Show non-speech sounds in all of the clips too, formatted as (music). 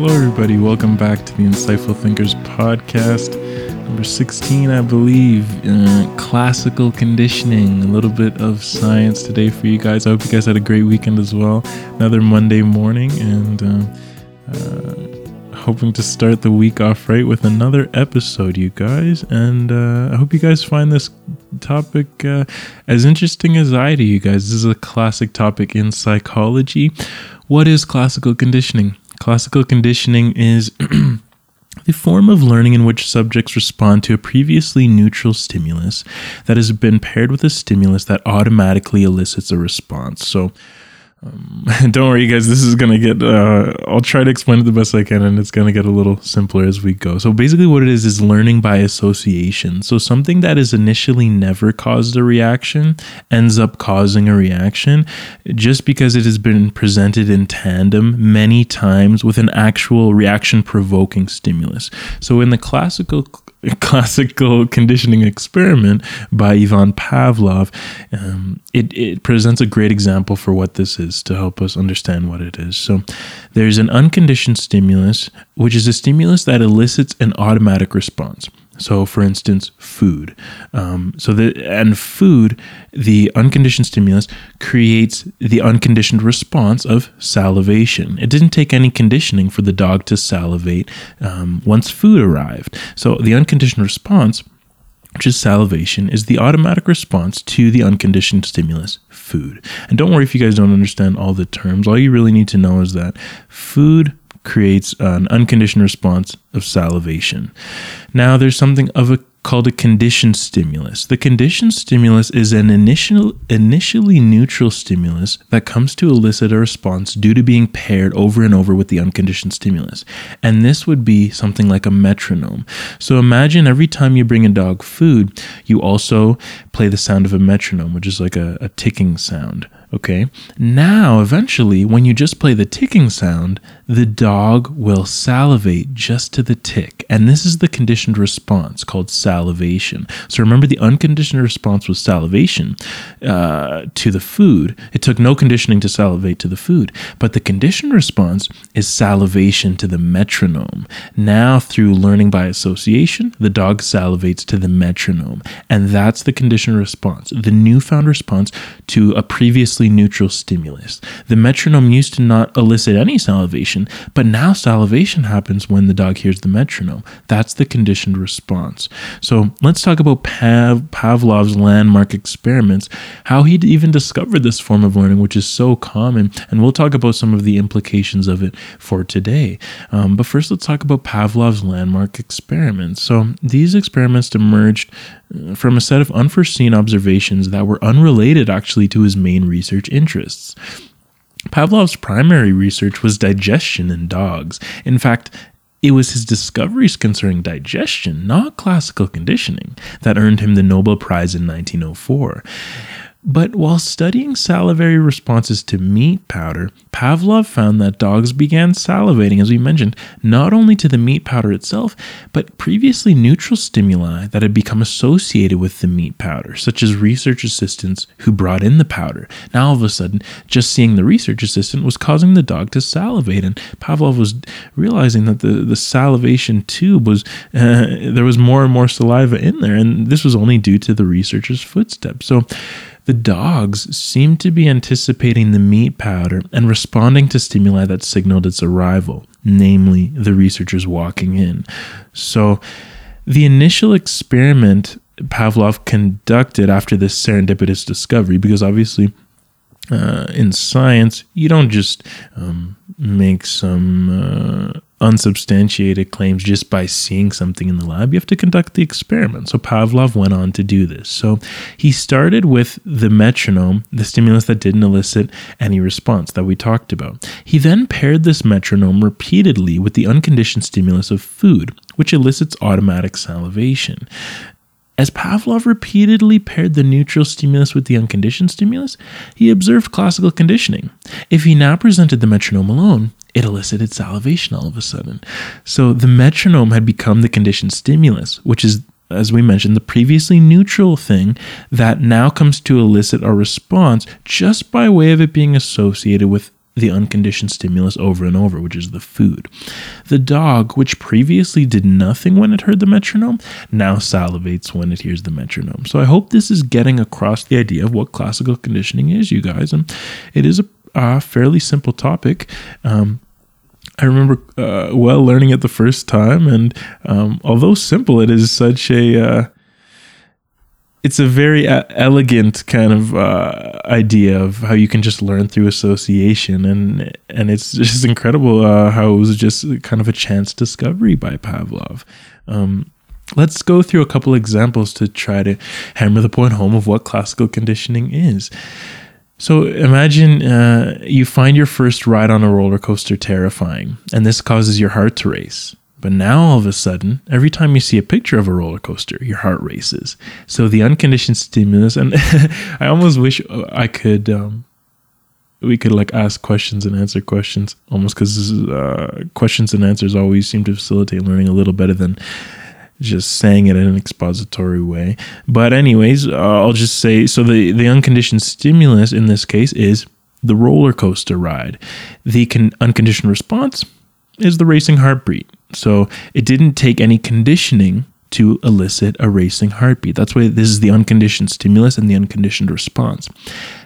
Hello, everybody. Welcome back to the Insightful Thinkers podcast, number 16, I believe. Uh, classical conditioning, a little bit of science today for you guys. I hope you guys had a great weekend as well. Another Monday morning, and uh, uh, hoping to start the week off right with another episode, you guys. And uh, I hope you guys find this topic uh, as interesting as I do, you guys. This is a classic topic in psychology. What is classical conditioning? Classical conditioning is (clears throat) the form of learning in which subjects respond to a previously neutral stimulus that has been paired with a stimulus that automatically elicits a response. So, um, (laughs) don't worry, guys. This is gonna get. Uh, I'll try to explain it the best I can, and it's gonna get a little simpler as we go. So basically, what it is is learning by association. So something that is initially never caused a reaction ends up causing a reaction, just because it has been presented in tandem many times with an actual reaction-provoking stimulus. So in the classical (laughs) classical conditioning experiment by Ivan Pavlov, um, it, it presents a great example for what this is to help us understand what it is. So, there's an unconditioned stimulus, which is a stimulus that elicits an automatic response. So, for instance, food. Um, so the and food, the unconditioned stimulus creates the unconditioned response of salivation. It didn't take any conditioning for the dog to salivate um, once food arrived. So the unconditioned response which is salivation, is the automatic response to the unconditioned stimulus, food. And don't worry if you guys don't understand all the terms. All you really need to know is that food creates an unconditioned response of salivation. Now, there's something of a called a conditioned stimulus. The conditioned stimulus is an initial initially neutral stimulus that comes to elicit a response due to being paired over and over with the unconditioned stimulus. And this would be something like a metronome. So imagine every time you bring a dog food, you also play the sound of a metronome, which is like a, a ticking sound. Okay. Now, eventually, when you just play the ticking sound, the dog will salivate just to the tick. And this is the conditioned response called salivation. So remember, the unconditioned response was salivation uh, to the food. It took no conditioning to salivate to the food. But the conditioned response is salivation to the metronome. Now, through learning by association, the dog salivates to the metronome. And that's the conditioned response, the newfound response to a previously neutral stimulus. The metronome used to not elicit any salivation, but now salivation happens when the dog hears the metronome. That's the conditioned response. So let's talk about Pav- Pavlov's landmark experiments, how he even discovered this form of learning, which is so common. And we'll talk about some of the implications of it for today. Um, but first, let's talk about Pavlov's landmark experiments. So these experiments emerged uh, from a set of unforeseen observations that were unrelated actually to his main research interests. Pavlov's primary research was digestion in dogs. In fact, it was his discoveries concerning digestion, not classical conditioning, that earned him the Nobel Prize in 1904. But while studying salivary responses to meat powder, Pavlov found that dogs began salivating, as we mentioned, not only to the meat powder itself, but previously neutral stimuli that had become associated with the meat powder, such as research assistants who brought in the powder. Now, all of a sudden, just seeing the research assistant was causing the dog to salivate, and Pavlov was realizing that the, the salivation tube was, uh, (laughs) there was more and more saliva in there, and this was only due to the researcher's footsteps. So, the dogs seemed to be anticipating the meat powder and responding to stimuli that signaled its arrival, namely the researchers walking in. So, the initial experiment Pavlov conducted after this serendipitous discovery, because obviously uh, in science, you don't just um, make some uh, unsubstantiated claims just by seeing something in the lab. You have to conduct the experiment. So Pavlov went on to do this. So he started with the metronome, the stimulus that didn't elicit any response that we talked about. He then paired this metronome repeatedly with the unconditioned stimulus of food, which elicits automatic salivation. As Pavlov repeatedly paired the neutral stimulus with the unconditioned stimulus, he observed classical conditioning. If he now presented the metronome alone, it elicited salivation all of a sudden. So the metronome had become the conditioned stimulus, which is, as we mentioned, the previously neutral thing that now comes to elicit a response just by way of it being associated with the unconditioned stimulus over and over, which is the food. The dog, which previously did nothing when it heard the metronome, now salivates when it hears the metronome. So I hope this is getting across the idea of what classical conditioning is, you guys. And it is a, a fairly simple topic. Um, I remember uh, well learning it the first time, and um, although simple, it is such a uh, it's a very uh, elegant kind of uh, idea of how you can just learn through association, and and it's just incredible uh, how it was just kind of a chance discovery by Pavlov. Um, let's go through a couple examples to try to hammer the point home of what classical conditioning is. So imagine uh, you find your first ride on a roller coaster terrifying, and this causes your heart to race. But now all of a sudden, every time you see a picture of a roller coaster, your heart races. So the unconditioned stimulus, and (laughs) I almost wish I could, um, we could like ask questions and answer questions, almost because uh, questions and answers always seem to facilitate learning a little better than just saying it in an expository way. But anyways, uh, I'll just say so the the unconditioned stimulus in this case is the roller coaster ride. The con- unconditioned response is the racing heartbeat. So it didn't take any conditioning to elicit a racing heartbeat. That's why this is the unconditioned stimulus and the unconditioned response.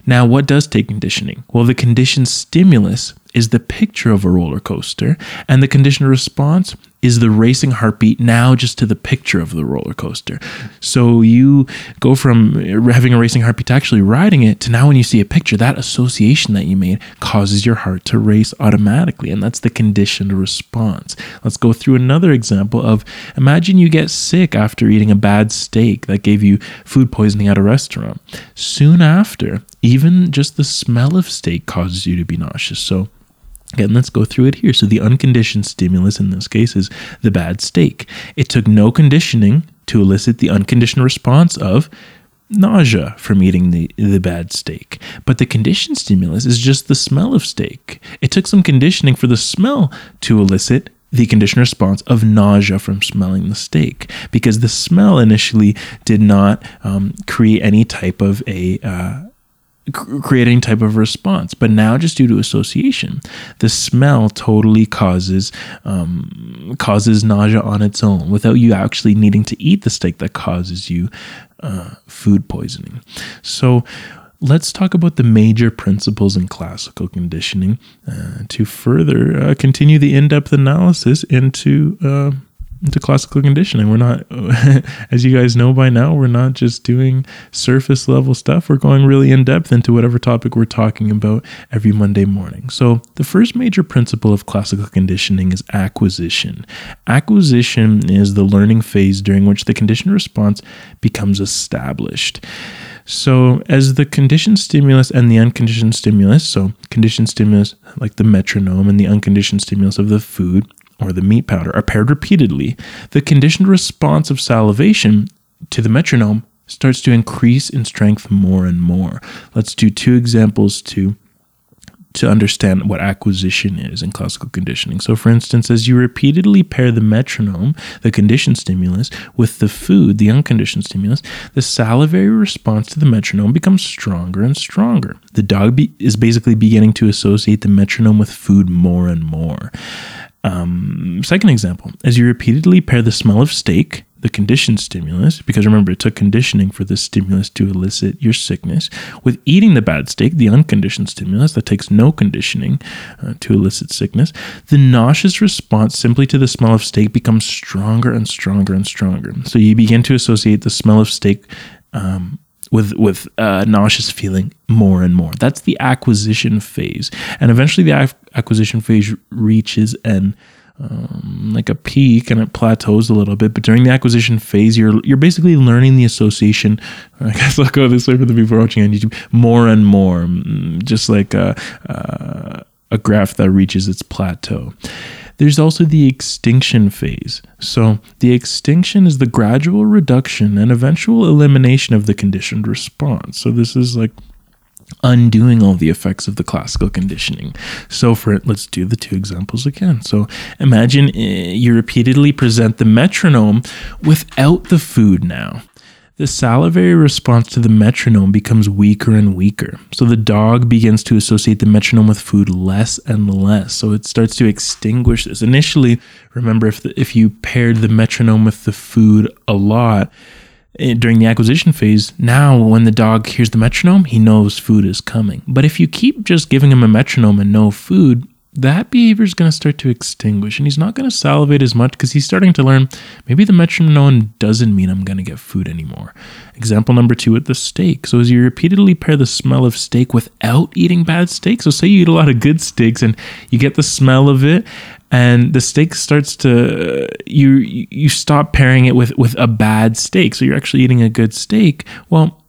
Now, what does take conditioning? Well, the conditioned stimulus is the picture of a roller coaster, and the conditioned response is the racing heartbeat now just to the picture of the roller coaster. So you go from having a racing heartbeat to actually riding it to now when you see a picture, that association that you made causes your heart to race automatically. And that's the conditioned response. Let's go through another example of imagine you get sick after eating a bad steak that gave you food poisoning at a restaurant. Soon after, even just the smell of steak causes you to be nauseous. So Again, let's go through it here. So, the unconditioned stimulus in this case is the bad steak. It took no conditioning to elicit the unconditioned response of nausea from eating the, the bad steak. But the conditioned stimulus is just the smell of steak. It took some conditioning for the smell to elicit the conditioned response of nausea from smelling the steak because the smell initially did not um, create any type of a uh, creating type of response. But now just due to association the smell totally causes um, causes nausea on its own without you actually needing to eat the steak that causes you uh, food poisoning. So let's talk about the major principles in classical conditioning uh, to further uh, continue the in-depth analysis into uh, into classical conditioning. We're not, (laughs) as you guys know by now, we're not just doing surface level stuff. We're going really in depth into whatever topic we're talking about every Monday morning. So, the first major principle of classical conditioning is acquisition. Acquisition is the learning phase during which the conditioned response becomes established. So, as the conditioned stimulus and the unconditioned stimulus, so conditioned stimulus like the metronome and the unconditioned stimulus of the food, or the meat powder are paired repeatedly, the conditioned response of salivation to the metronome starts to increase in strength more and more. Let's do two examples to to understand what acquisition is in classical conditioning. So, for instance, as you repeatedly pair the metronome, the conditioned stimulus, with the food, the unconditioned stimulus, the salivary response to the metronome becomes stronger and stronger. The dog be- is basically beginning to associate the metronome with food more and more. Um, second example, as you repeatedly pair the smell of steak, the conditioned stimulus, because remember, it took conditioning for this stimulus to elicit your sickness, with eating the bad steak, the unconditioned stimulus that takes no conditioning uh, to elicit sickness, the nauseous response simply to the smell of steak becomes stronger and stronger and stronger. So you begin to associate the smell of steak um, with with uh, nauseous feeling more and more. That's the acquisition phase, and eventually the acquisition phase reaches an um, like a peak and it plateaus a little bit. But during the acquisition phase, you're you're basically learning the association. (laughs) I guess I'll go this way for the people watching on YouTube. More and more, mm, just like a, a, a graph that reaches its plateau. There's also the extinction phase. So, the extinction is the gradual reduction and eventual elimination of the conditioned response. So, this is like undoing all the effects of the classical conditioning. So for it, let's do the two examples again. So imagine uh, you repeatedly present the metronome without the food now. The salivary response to the metronome becomes weaker and weaker. So the dog begins to associate the metronome with food less and less. So it starts to extinguish this. Initially, remember if the, if you paired the metronome with the food a lot eh, during the acquisition phase, now when the dog hears the metronome, he knows food is coming. But if you keep just giving him a metronome and no food, that behavior is going to start to extinguish and he's not going to salivate as much because he's starting to learn maybe the metronome doesn't mean I'm going to get food anymore. Example number two with the steak. So, as you repeatedly pair the smell of steak without eating bad steak, so say you eat a lot of good steaks and you get the smell of it, and the steak starts to you you stop pairing it with with a bad steak so you're actually eating a good steak well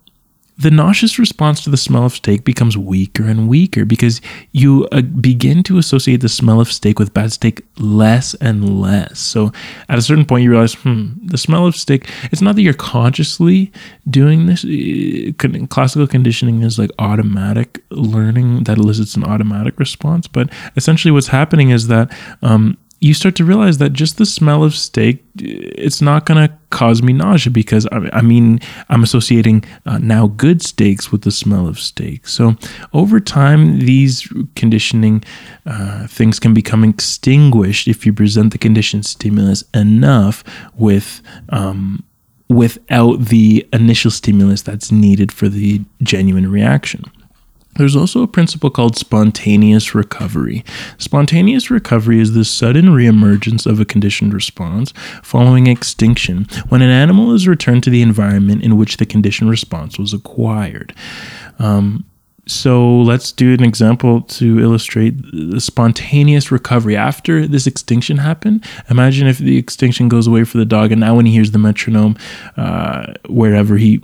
the nauseous response to the smell of steak becomes weaker and weaker because you uh, begin to associate the smell of steak with bad steak less and less. So at a certain point, you realize, hmm, the smell of steak, it's not that you're consciously doing this. Classical conditioning is like automatic learning that elicits an automatic response. But essentially, what's happening is that um, you start to realize that just the smell of steak it's not going to cause me nausea because I, mean i'm associating uh, now good steaks with the smell of steak. So over time these conditioning uh, things can become extinguished if you present the conditioned stimulus enough with um, without the initial stimulus that's needed for the genuine reaction there's also a principle called spontaneous recovery. Spontaneous recovery is the sudden reemergence of a conditioned response following extinction when an animal is returned to the environment in which the conditioned response was acquired. Um, so let's do an example to illustrate the spontaneous recovery after this extinction happened. Imagine if the extinction goes away for the dog, and now when he hears the metronome, uh, wherever he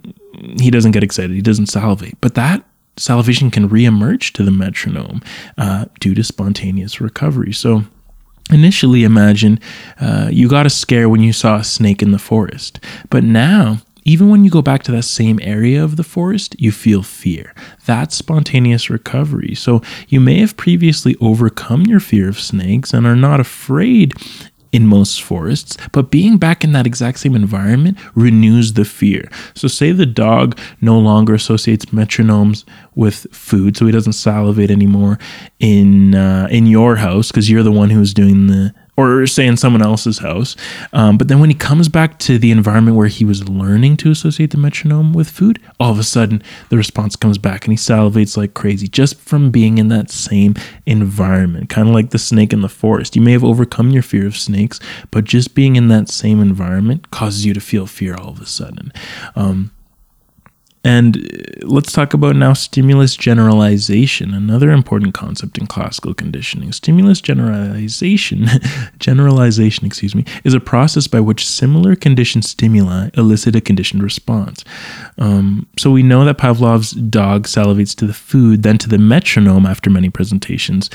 he doesn't get excited, he doesn't salivate, but that salivation can reemerge to the metronome uh, due to spontaneous recovery. So, initially, imagine uh, you got a scare when you saw a snake in the forest, but now even when you go back to that same area of the forest, you feel fear. That's spontaneous recovery. So you may have previously overcome your fear of snakes and are not afraid in most forests, but being back in that exact same environment renews the fear. So, say the dog no longer associates metronomes with food, so he doesn't salivate anymore in uh, in your house because you're the one who's doing the or say in someone else's house. Um, but then when he comes back to the environment where he was learning to associate the metronome with food, all of a sudden the response comes back and he salivates like crazy just from being in that same environment, kind of like the snake in the forest. You may have overcome your fear of snakes, but just being in that same environment causes you to feel fear all of a sudden. Um, and uh, let's talk about now stimulus generalization, another important concept in classical conditioning. Stimulus generalization, (laughs) generalization, excuse me, is a process by which similar conditioned stimuli elicit a conditioned response. Um, so we know that Pavlov's dog salivates to the food, then to the metronome after many presentations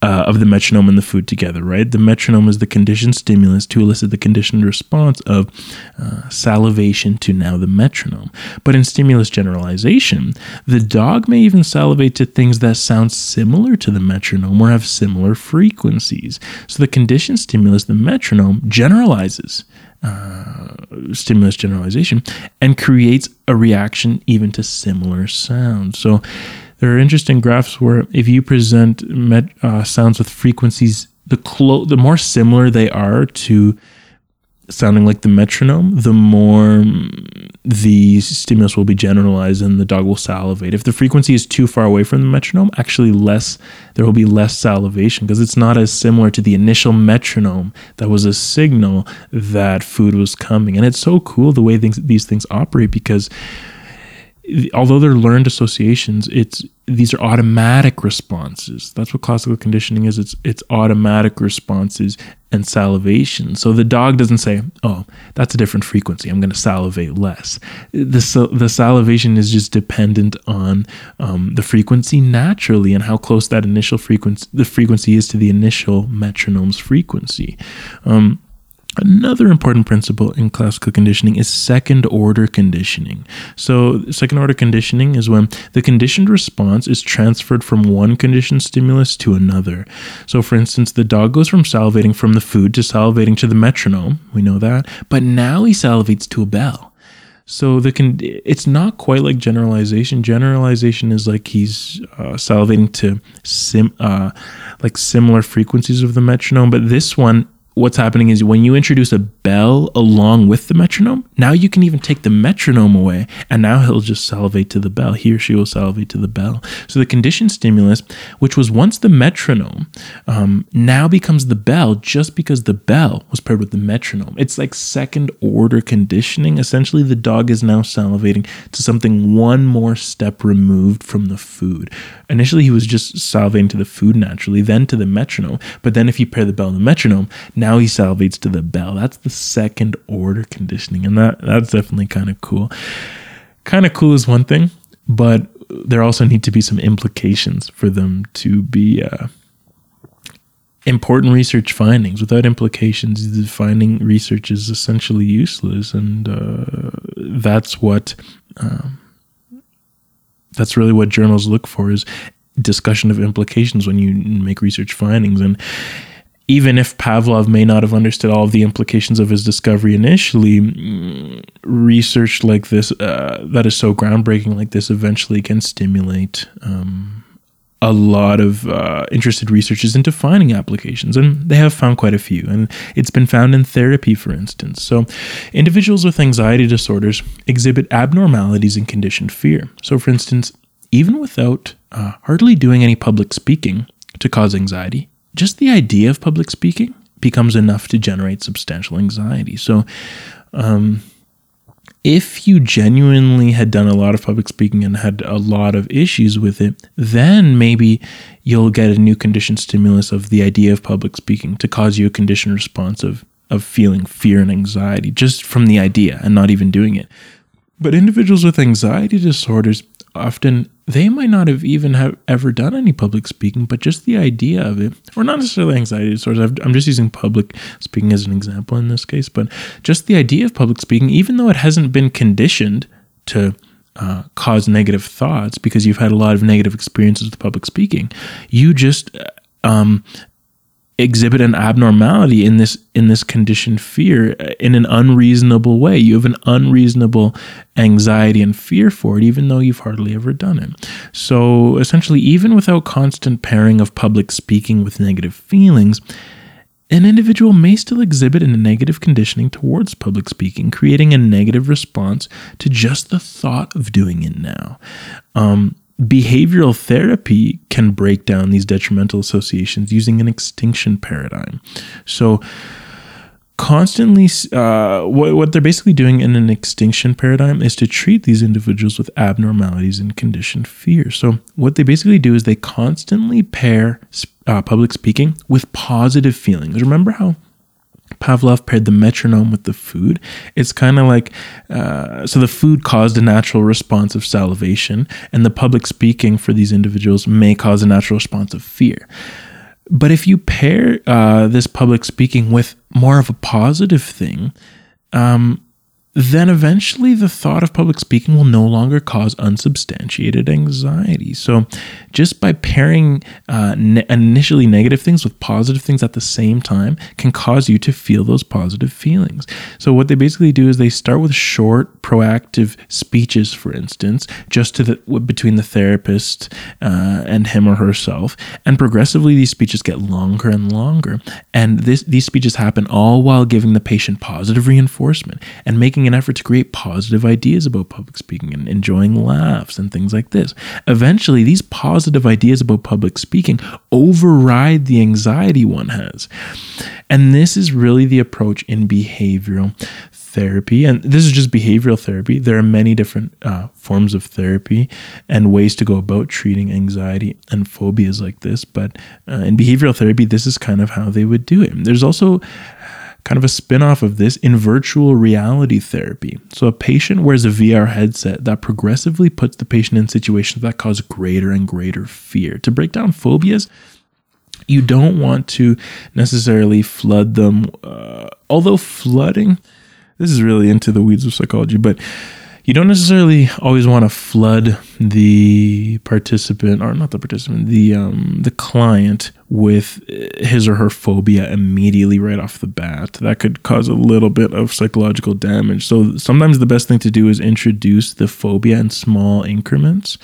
uh, of the metronome and the food together, right? The metronome is the conditioned stimulus to elicit the conditioned response of uh, salivation to now the metronome. But in stimulus generalization, the dog may even salivate to things that sound similar to the metronome or have similar frequencies. So the conditioned stimulus, the metronome, generalizes. Uh, stimulus generalization and creates a reaction even to similar sounds. So, there are interesting graphs where if you present uh, sounds with frequencies, the clo- the more similar they are to sounding like the metronome, the more the stimulus will be generalized and the dog will salivate. If the frequency is too far away from the metronome, actually less there will be less salivation because it's not as similar to the initial metronome that was a signal that food was coming. And it's so cool the way things, these things operate because although they're learned associations, it's these are automatic responses. That's what classical conditioning is. It's it's automatic responses and salivation. So the dog doesn't say, "Oh, that's a different frequency. I'm going to salivate less." The the salivation is just dependent on um, the frequency naturally and how close that initial frequency the frequency is to the initial metronome's frequency. Um, Another important principle in classical conditioning is second order conditioning. So, second order conditioning is when the conditioned response is transferred from one conditioned stimulus to another. So, for instance, the dog goes from salivating from the food to salivating to the metronome. We know that. But now he salivates to a bell. So the con- it's not quite like generalization. Generalization is like he's uh, salivating to sim uh, like similar frequencies of the metronome, but this one what's happening is when you introduce a bell along with the metronome, now you can even take the metronome away, and now he'll just salivate to the bell. He or she will salivate to the bell. So the conditioned stimulus, which was once the metronome, um, now becomes the bell just because the bell was paired with the metronome. It's like second order conditioning. Essentially, the dog is now salivating to something one more step removed from the food. Initially, he was just salivating to the food naturally, then to the metronome. But then, if you pair the bell and the metronome, now he salivates to the bell. That's the second order conditioning, and that that's definitely kind of cool. Kind of cool is one thing, but there also need to be some implications for them to be uh, important research findings. Without implications, the finding research is essentially useless, and uh, that's what. Um, that's really what journals look for is discussion of implications when you make research findings and even if Pavlov may not have understood all of the implications of his discovery initially, mm, research like this, uh, that is so groundbreaking like this, eventually can stimulate um, a lot of uh, interested researchers into finding applications, and they have found quite a few. And it's been found in therapy, for instance. So, individuals with anxiety disorders exhibit abnormalities in conditioned fear. So, for instance, even without uh, hardly doing any public speaking to cause anxiety, just the idea of public speaking becomes enough to generate substantial anxiety. So, um, if you genuinely had done a lot of public speaking and had a lot of issues with it, then maybe you'll get a new condition stimulus of the idea of public speaking to cause you a conditioned response of, of feeling fear and anxiety just from the idea and not even doing it. But individuals with anxiety disorders often they might not have even have ever done any public speaking, but just the idea of it, or not necessarily anxiety disorders. i am just using public speaking as an example in this case, but just the idea of public speaking, even though it hasn't been conditioned to uh, cause negative thoughts because you've had a lot of negative experiences with public speaking, you just um, exhibit an abnormality in this in this conditioned fear uh, in an unreasonable way you have an unreasonable anxiety and fear for it even though you've hardly ever done it so essentially even without constant pairing of public speaking with negative feelings an individual may still exhibit a negative conditioning towards public speaking, creating a negative response to just the thought of doing it now. Um, behavioral therapy can break down these detrimental associations using an extinction paradigm. So, constantly, uh, what, what they're basically doing in an extinction paradigm is to treat these individuals with abnormalities and conditioned fear. So, what they basically do is they constantly pair uh, public speaking with positive feelings. Remember how Pavlov paired the metronome with the food. It's kind of like uh, so the food caused a natural response of salivation, and the public speaking for these individuals may cause a natural response of fear. But if you pair uh, this public speaking with more of a positive thing, um, then eventually the thought of public speaking will no longer cause unsubstantiated anxiety. So, just by pairing uh, ne- initially negative things with positive things at the same time can cause you to feel those positive feelings. So, what they basically do is they start with short, proactive speeches, for instance, just to the between the therapist uh, and him or herself, and progressively these speeches get longer and longer. And this these speeches happen all while giving the patient positive reinforcement and making an effort to create positive ideas about public speaking and enjoying laughs and things like this. Eventually, these positive ideas about public speaking override the anxiety one has. And this is really the approach in behavioral therapy. And this is just behavioral therapy. There are many different uh, forms of therapy and ways to go about treating anxiety and phobias like this. But uh, in behavioral therapy, this is kind of how they would do it. There's also kind of a spin off of this in virtual reality therapy. So, a patient wears a VR headset that progressively puts the patient in situations that cause greater and greater fear. To break down phobias, you don't want to necessarily flood them, uh, although flooding, this is really into the weeds of psychology, but you don't necessarily always want to flood the participant or not the participant the um, the client with his or her phobia immediately right off the bat. That could cause a little bit of psychological damage. So sometimes the best thing to do is introduce the phobia in small increments.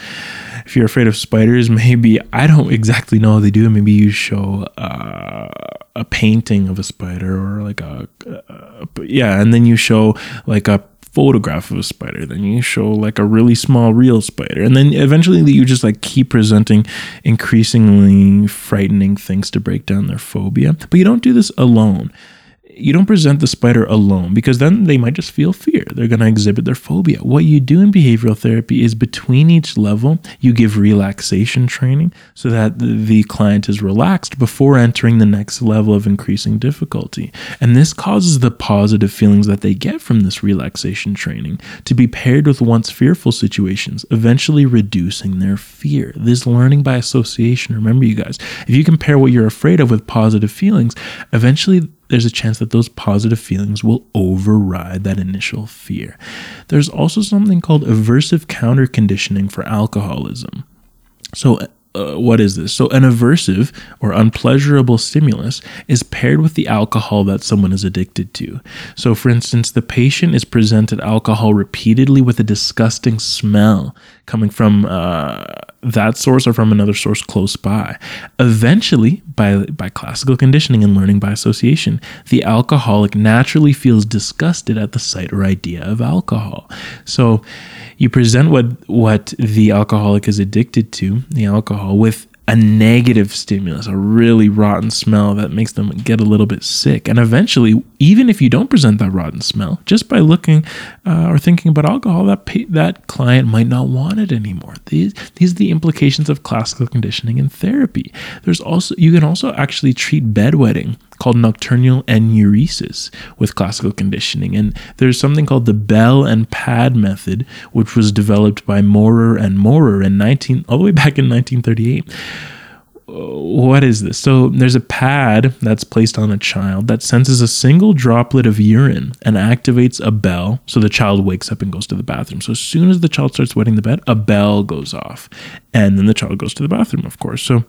If you're afraid of spiders (laughs) maybe i don't exactly know how they do maybe you show uh, a painting of a spider or like a, uh, yeah and then you show like a photograph of a spider then you show like a really small real spider. And then eventually you just like keep presenting increasingly frightening things to break down their phobia. But you don't do this alone you don't present the spider alone because then they might just feel fear. They're going to exhibit their phobia. What you do in behavioral therapy is between each level, you give relaxation training so that the client is relaxed before entering the next level of increasing difficulty. And this causes the positive feelings that they get from this relaxation training to be paired with once fearful situations, eventually reducing their fear. This learning by association, remember, you guys, if you compare what you're afraid of with positive feelings, eventually there's a chance that those positive feelings will override that initial fear. There's also something called aversive counter conditioning for alcoholism. So, uh, what is this? So, an aversive or unpleasurable stimulus is paired with the alcohol that someone is addicted to. So, for instance, the patient is presented alcohol repeatedly with a disgusting smell coming from uh, that source or from another source close by. Eventually, by, by classical conditioning and learning by association, the alcoholic naturally feels disgusted at the sight or idea of alcohol. So, you present what what the alcoholic is addicted to, the alcohol, with a negative stimulus, a really rotten smell that makes them get a little bit sick. And eventually, even if you don't present that rotten smell, just by looking uh, or thinking about alcohol, that pa- that client might not want it anymore. These these are the implications of classical conditioning and therapy. There's also you can also actually treat bedwetting called nocturnal enuresis with classical conditioning. And there's something called the Bell and Pad method, which was developed by Mowrer and Mowrer in 19 all the way back in 1938 uh, what is this? So there's a pad that's placed on a child that senses a single droplet of urine and activates a bell. So the child wakes up and goes to the bathroom. So as soon as the child starts wetting the bed, a bell goes off. And then the child goes to the bathroom, of course. So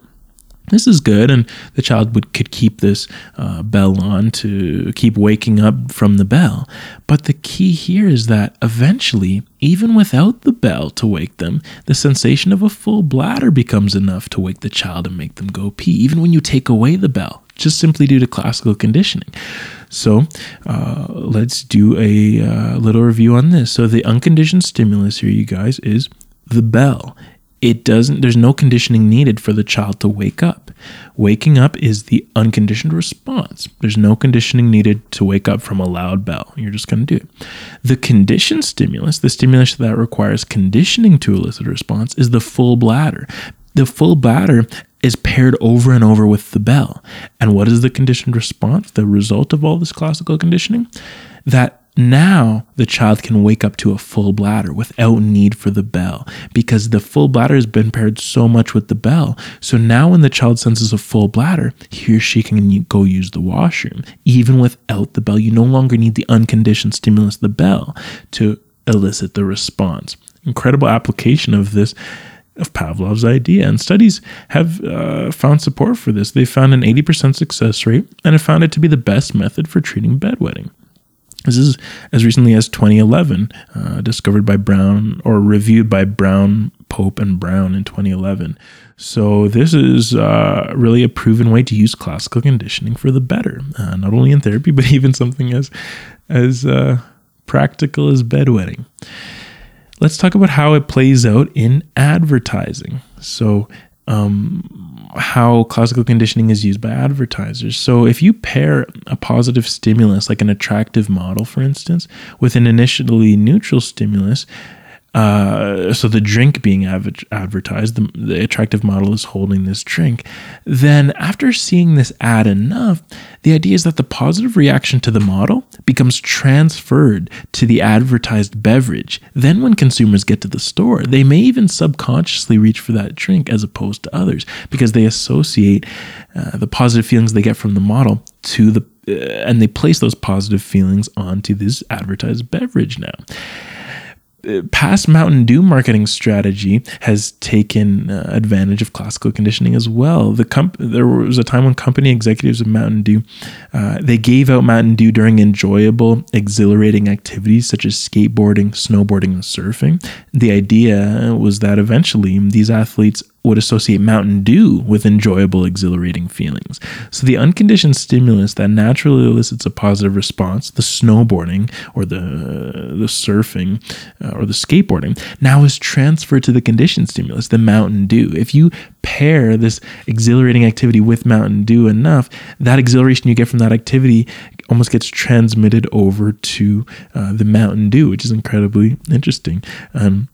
this is good. And the child would could keep this uh, bell on to keep waking up from the bell. But the key here is that eventually even without the bell to wake them the sensation of a full bladder becomes enough to wake the child and make them go pee even when you take away the bell just simply due to classical conditioning. So uh, let's do a uh, little review on this. So the unconditioned stimulus here you guys is the bell it doesn't there's no conditioning needed for the child to wake up. Waking up is the unconditioned response. There's no conditioning needed to wake up from a loud bell. You're just going to do it. The conditioned stimulus the stimulus that requires conditioning to elicit a response is the full bladder. The full bladder is paired over and over with the bell. And what is the conditioned response? The result of all this classical conditioning? That now the child can wake up to a full bladder without need for the bell because the full bladder has been paired so much with the bell. So now when the child senses a full bladder, he or she can go use the washroom. Even without the bell, you no longer need the unconditioned stimulus, the bell, to elicit the response. Incredible application of this of Pavlov's idea. And studies have uh, found support for this. They found an 80% success rate and have found it to be the best method for treating bedwetting. This is as recently as 2011, uh, discovered by Brown or reviewed by Brown, Pope, and Brown in 2011. So, this is uh, really a proven way to use classical conditioning for the better, uh, not only in therapy, (laughs) but even something as, as uh, practical as bedwetting. Let's talk about how it plays out in advertising. So, um, how classical conditioning is used by advertisers. So, if you pair a positive stimulus, like an attractive model, for instance, with an initially neutral stimulus, uh, so the drink being av- advertised, the, the, attractive model is holding this drink. Then, after seeing this ad enough, the idea is that the positive reaction to the model becomes transferred to the advertised beverage. Then, when consumers get to the store, they may even subconsciously reach for that drink as opposed to others because they associate uh, the positive feelings they get from the model to the uh, and they place those positive feelings onto this advertised beverage now past Mountain Dew marketing strategy has taken uh, advantage of classical conditioning as well. The comp- there was a time when company executives of Mountain Dew uh, they gave out Mountain Dew during enjoyable, exhilarating activities such as skateboarding, snowboarding, and surfing. The idea was that eventually these athletes would associate Mountain Dew with enjoyable, exhilarating feelings. So the unconditioned stimulus that naturally elicits a positive response, the snowboarding or the the surfing uh, or the skateboarding, now is transferred to the conditioned stimulus, the Mountain Dew. If you pair this exhilarating activity with Mountain Dew enough, that exhilaration you get from that activity almost gets transmitted over to uh, the Mountain Dew, which is incredibly interesting. Um,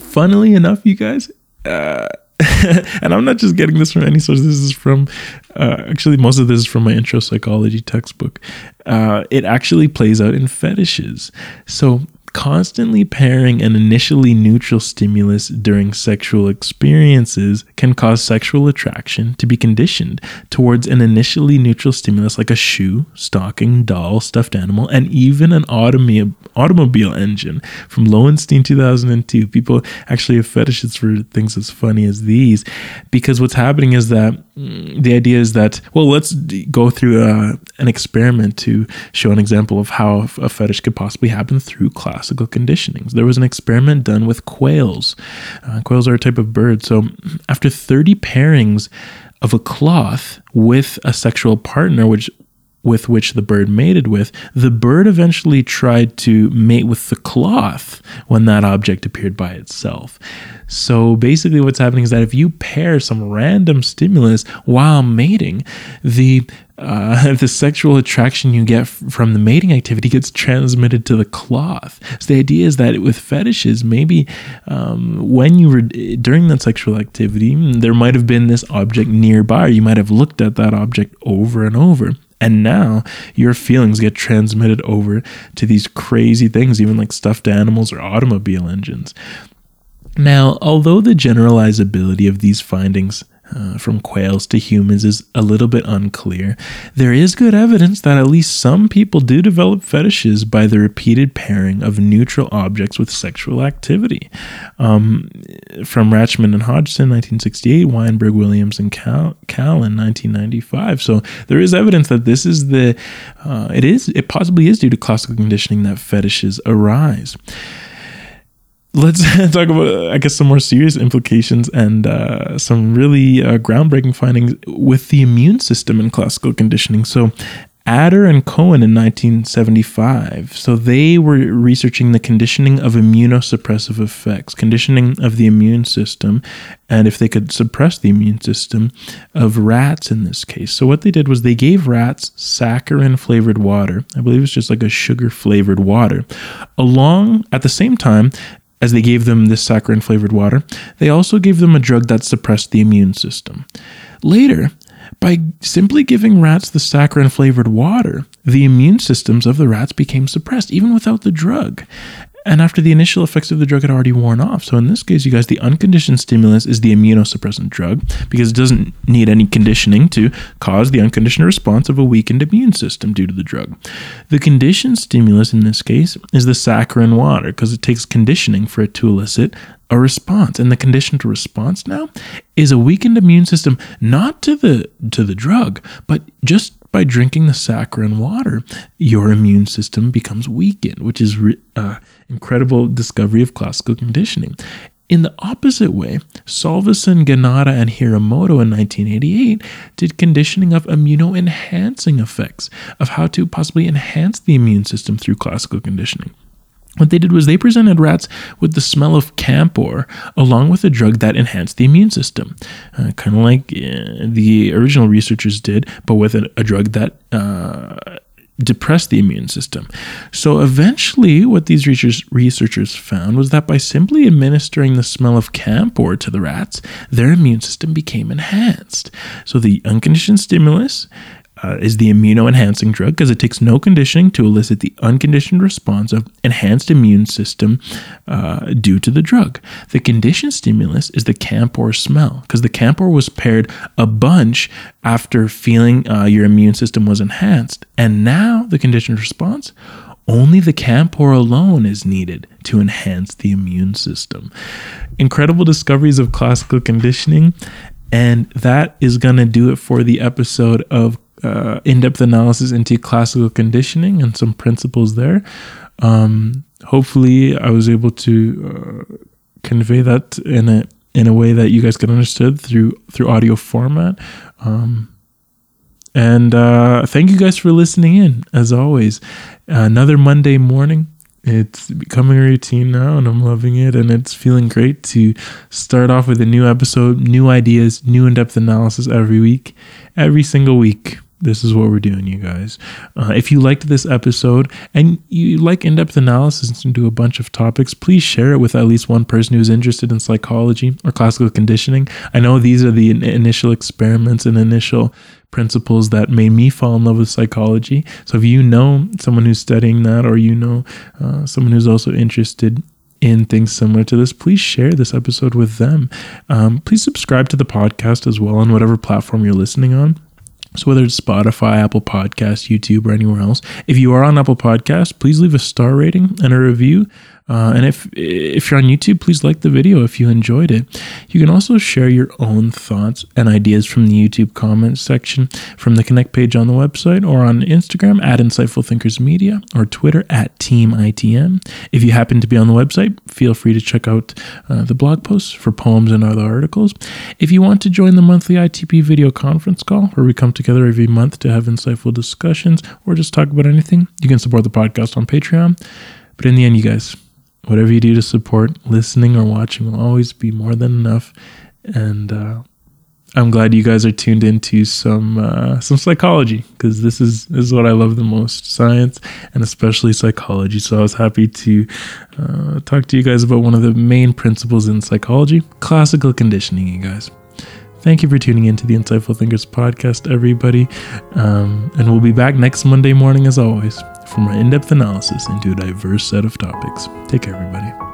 funnily enough, you guys. Uh, (laughs) and I'm not just getting this from any source. This is from, uh, actually, most of this is from my intro psychology textbook. Uh, it actually plays out in fetishes. So constantly pairing an initially neutral stimulus during sexual experiences can cause sexual attraction to be conditioned towards an initially neutral stimulus like a shoe, stocking, doll, stuffed animal, and even an automobile, engine. From Lowenstein 2002, people actually have fetishes for things as funny as these because what's happening is that the idea is that, well, let's go through uh, an experiment to show an example of how a fetish could possibly happen through class classical conditionings. There was an experiment done with quails. Uh, quails are a type of bird. So after 30 pairings of a cloth with a sexual partner, which with which the bird mated with, the bird eventually tried to mate with the cloth when that object appeared by itself. So basically, what's happening is that if you pair some random stimulus while mating, the uh, (laughs) the sexual attraction you get from the mating activity gets transmitted to the cloth. So the idea is that with fetishes, maybe um, when you were during that sexual activity, there might have been this object nearby. Or you might have looked at that object over and over. And now your feelings get transmitted over to these crazy things, even like stuffed animals or automobile engines. Now, although the generalizability of these findings uh, from quails to humans is a little bit unclear, there is good evidence that at least some people do develop fetishes by the repeated pairing of neutral objects with sexual activity. Um, from Rachman and Hodgson, 1968, Weinberg, Williams, and Cal in 1995. So there is evidence that this is the, uh, it is, it possibly is due to classical conditioning that fetishes arise let's (laughs) talk about i guess some more serious implications and uh, some really uh, groundbreaking findings with the immune system in classical conditioning so Ader and Cohen in 1975. So they were researching the conditioning of immunosuppressive effects, conditioning of the immune system, and if they could suppress the immune system of rats in this case. So what they did was they gave rats saccharin flavored water. I believe it's just like a sugar flavored water, along at the same time as they gave them this saccharin flavored water, they also gave them a drug that suppressed the immune system. Later, by simply giving rats the saccharin flavored water, the immune systems of the rats became suppressed, even without the drug and after the initial effects of the drug had already worn off. So in this case, you guys, the unconditioned stimulus is the immunosuppressant drug because it doesn't need any conditioning to cause the unconditioned response of a weakened immune system due to the drug. The conditioned stimulus in this case is the saccharin water because it takes conditioning for it to elicit a response and the conditioned response now is a weakened immune system not to the to the drug but just by drinking the saccharin water, your immune system becomes weakened, which is an uh, incredible discovery of classical conditioning. In the opposite way, Solvason, Ghanta, and Hiramoto in 1988 did conditioning of immuno-enhancing effects of how to possibly enhance the immune system through classical conditioning. What they did was they presented rats with the smell of camphor along with a drug that enhanced the immune system, uh, kind of like uh, the original researchers did, but with a, a drug that uh, depressed the immune system. So eventually, what these researchers, found was that by simply administering the smell of camphor to the rats, their immune system became enhanced. So the unconditioned stimulus uh, is the immuno-enhancing drug because it takes no conditioning to elicit the unconditioned response of enhanced immune system uh, due to the drug. The conditioned stimulus is the camphor smell because the camphor was paired a bunch after feeling uh, your immune system was enhanced, and now the conditioned response only the camphor alone is needed to enhance the immune system. Incredible discoveries of classical conditioning. And that is going to do it for the episode of uh, in depth analysis into classical conditioning and some principles there. Um, hopefully, I was able to uh, convey that in a in a way that you guys can understand through through audio format. Um, and uh, thank you guys for listening in. As always, another Monday morning. It's becoming a routine now, and I'm loving it. And it's feeling great to start off with a new episode, new ideas, new in depth analysis every week, every single week this is what we're doing, you guys. Uh, if you liked this episode and you like in depth analysis into a bunch of topics, please share it with at least one person who's interested in psychology or classical conditioning. I know these are the initial experiments and initial principles that made me fall in love with psychology. So if you know someone who's studying that or you know uh, someone who's also interested in things similar to this, please share this episode with them. Um, please subscribe to the podcast as well on whatever platform you're listening on. So whether it's Spotify, Apple Podcasts, YouTube, or anywhere else, if you are on Apple Podcasts, please leave a star rating and a review. Uh, and if if you're on YouTube, please like the video if you enjoyed it. You can also share your own thoughts and ideas from the YouTube comments section, from the Connect page on the website, or on Instagram at Insightful Thinkers Media, or Twitter at Team ITM. If you happen to be on the website, feel free to check out uh, the blog posts for poems and other articles. If you want to join the monthly ITP video conference call, where we come together every month to have insightful discussions or just talk about anything, you can support the podcast on Patreon. But in the end, you guys, whatever you do to support listening or watching will always be more than enough. And uh, I'm glad you guys are tuned into some uh, some psychology because this is this is what I love the most, science and especially psychology. So I was happy to uh, talk to you guys about one of the main principles in psychology, classical conditioning. You guys. Thank you for tuning in to the Insightful Thinkers podcast, everybody. Um, and we'll be back next Monday morning, as always, for more in depth analysis into a diverse set of topics. Take care, everybody.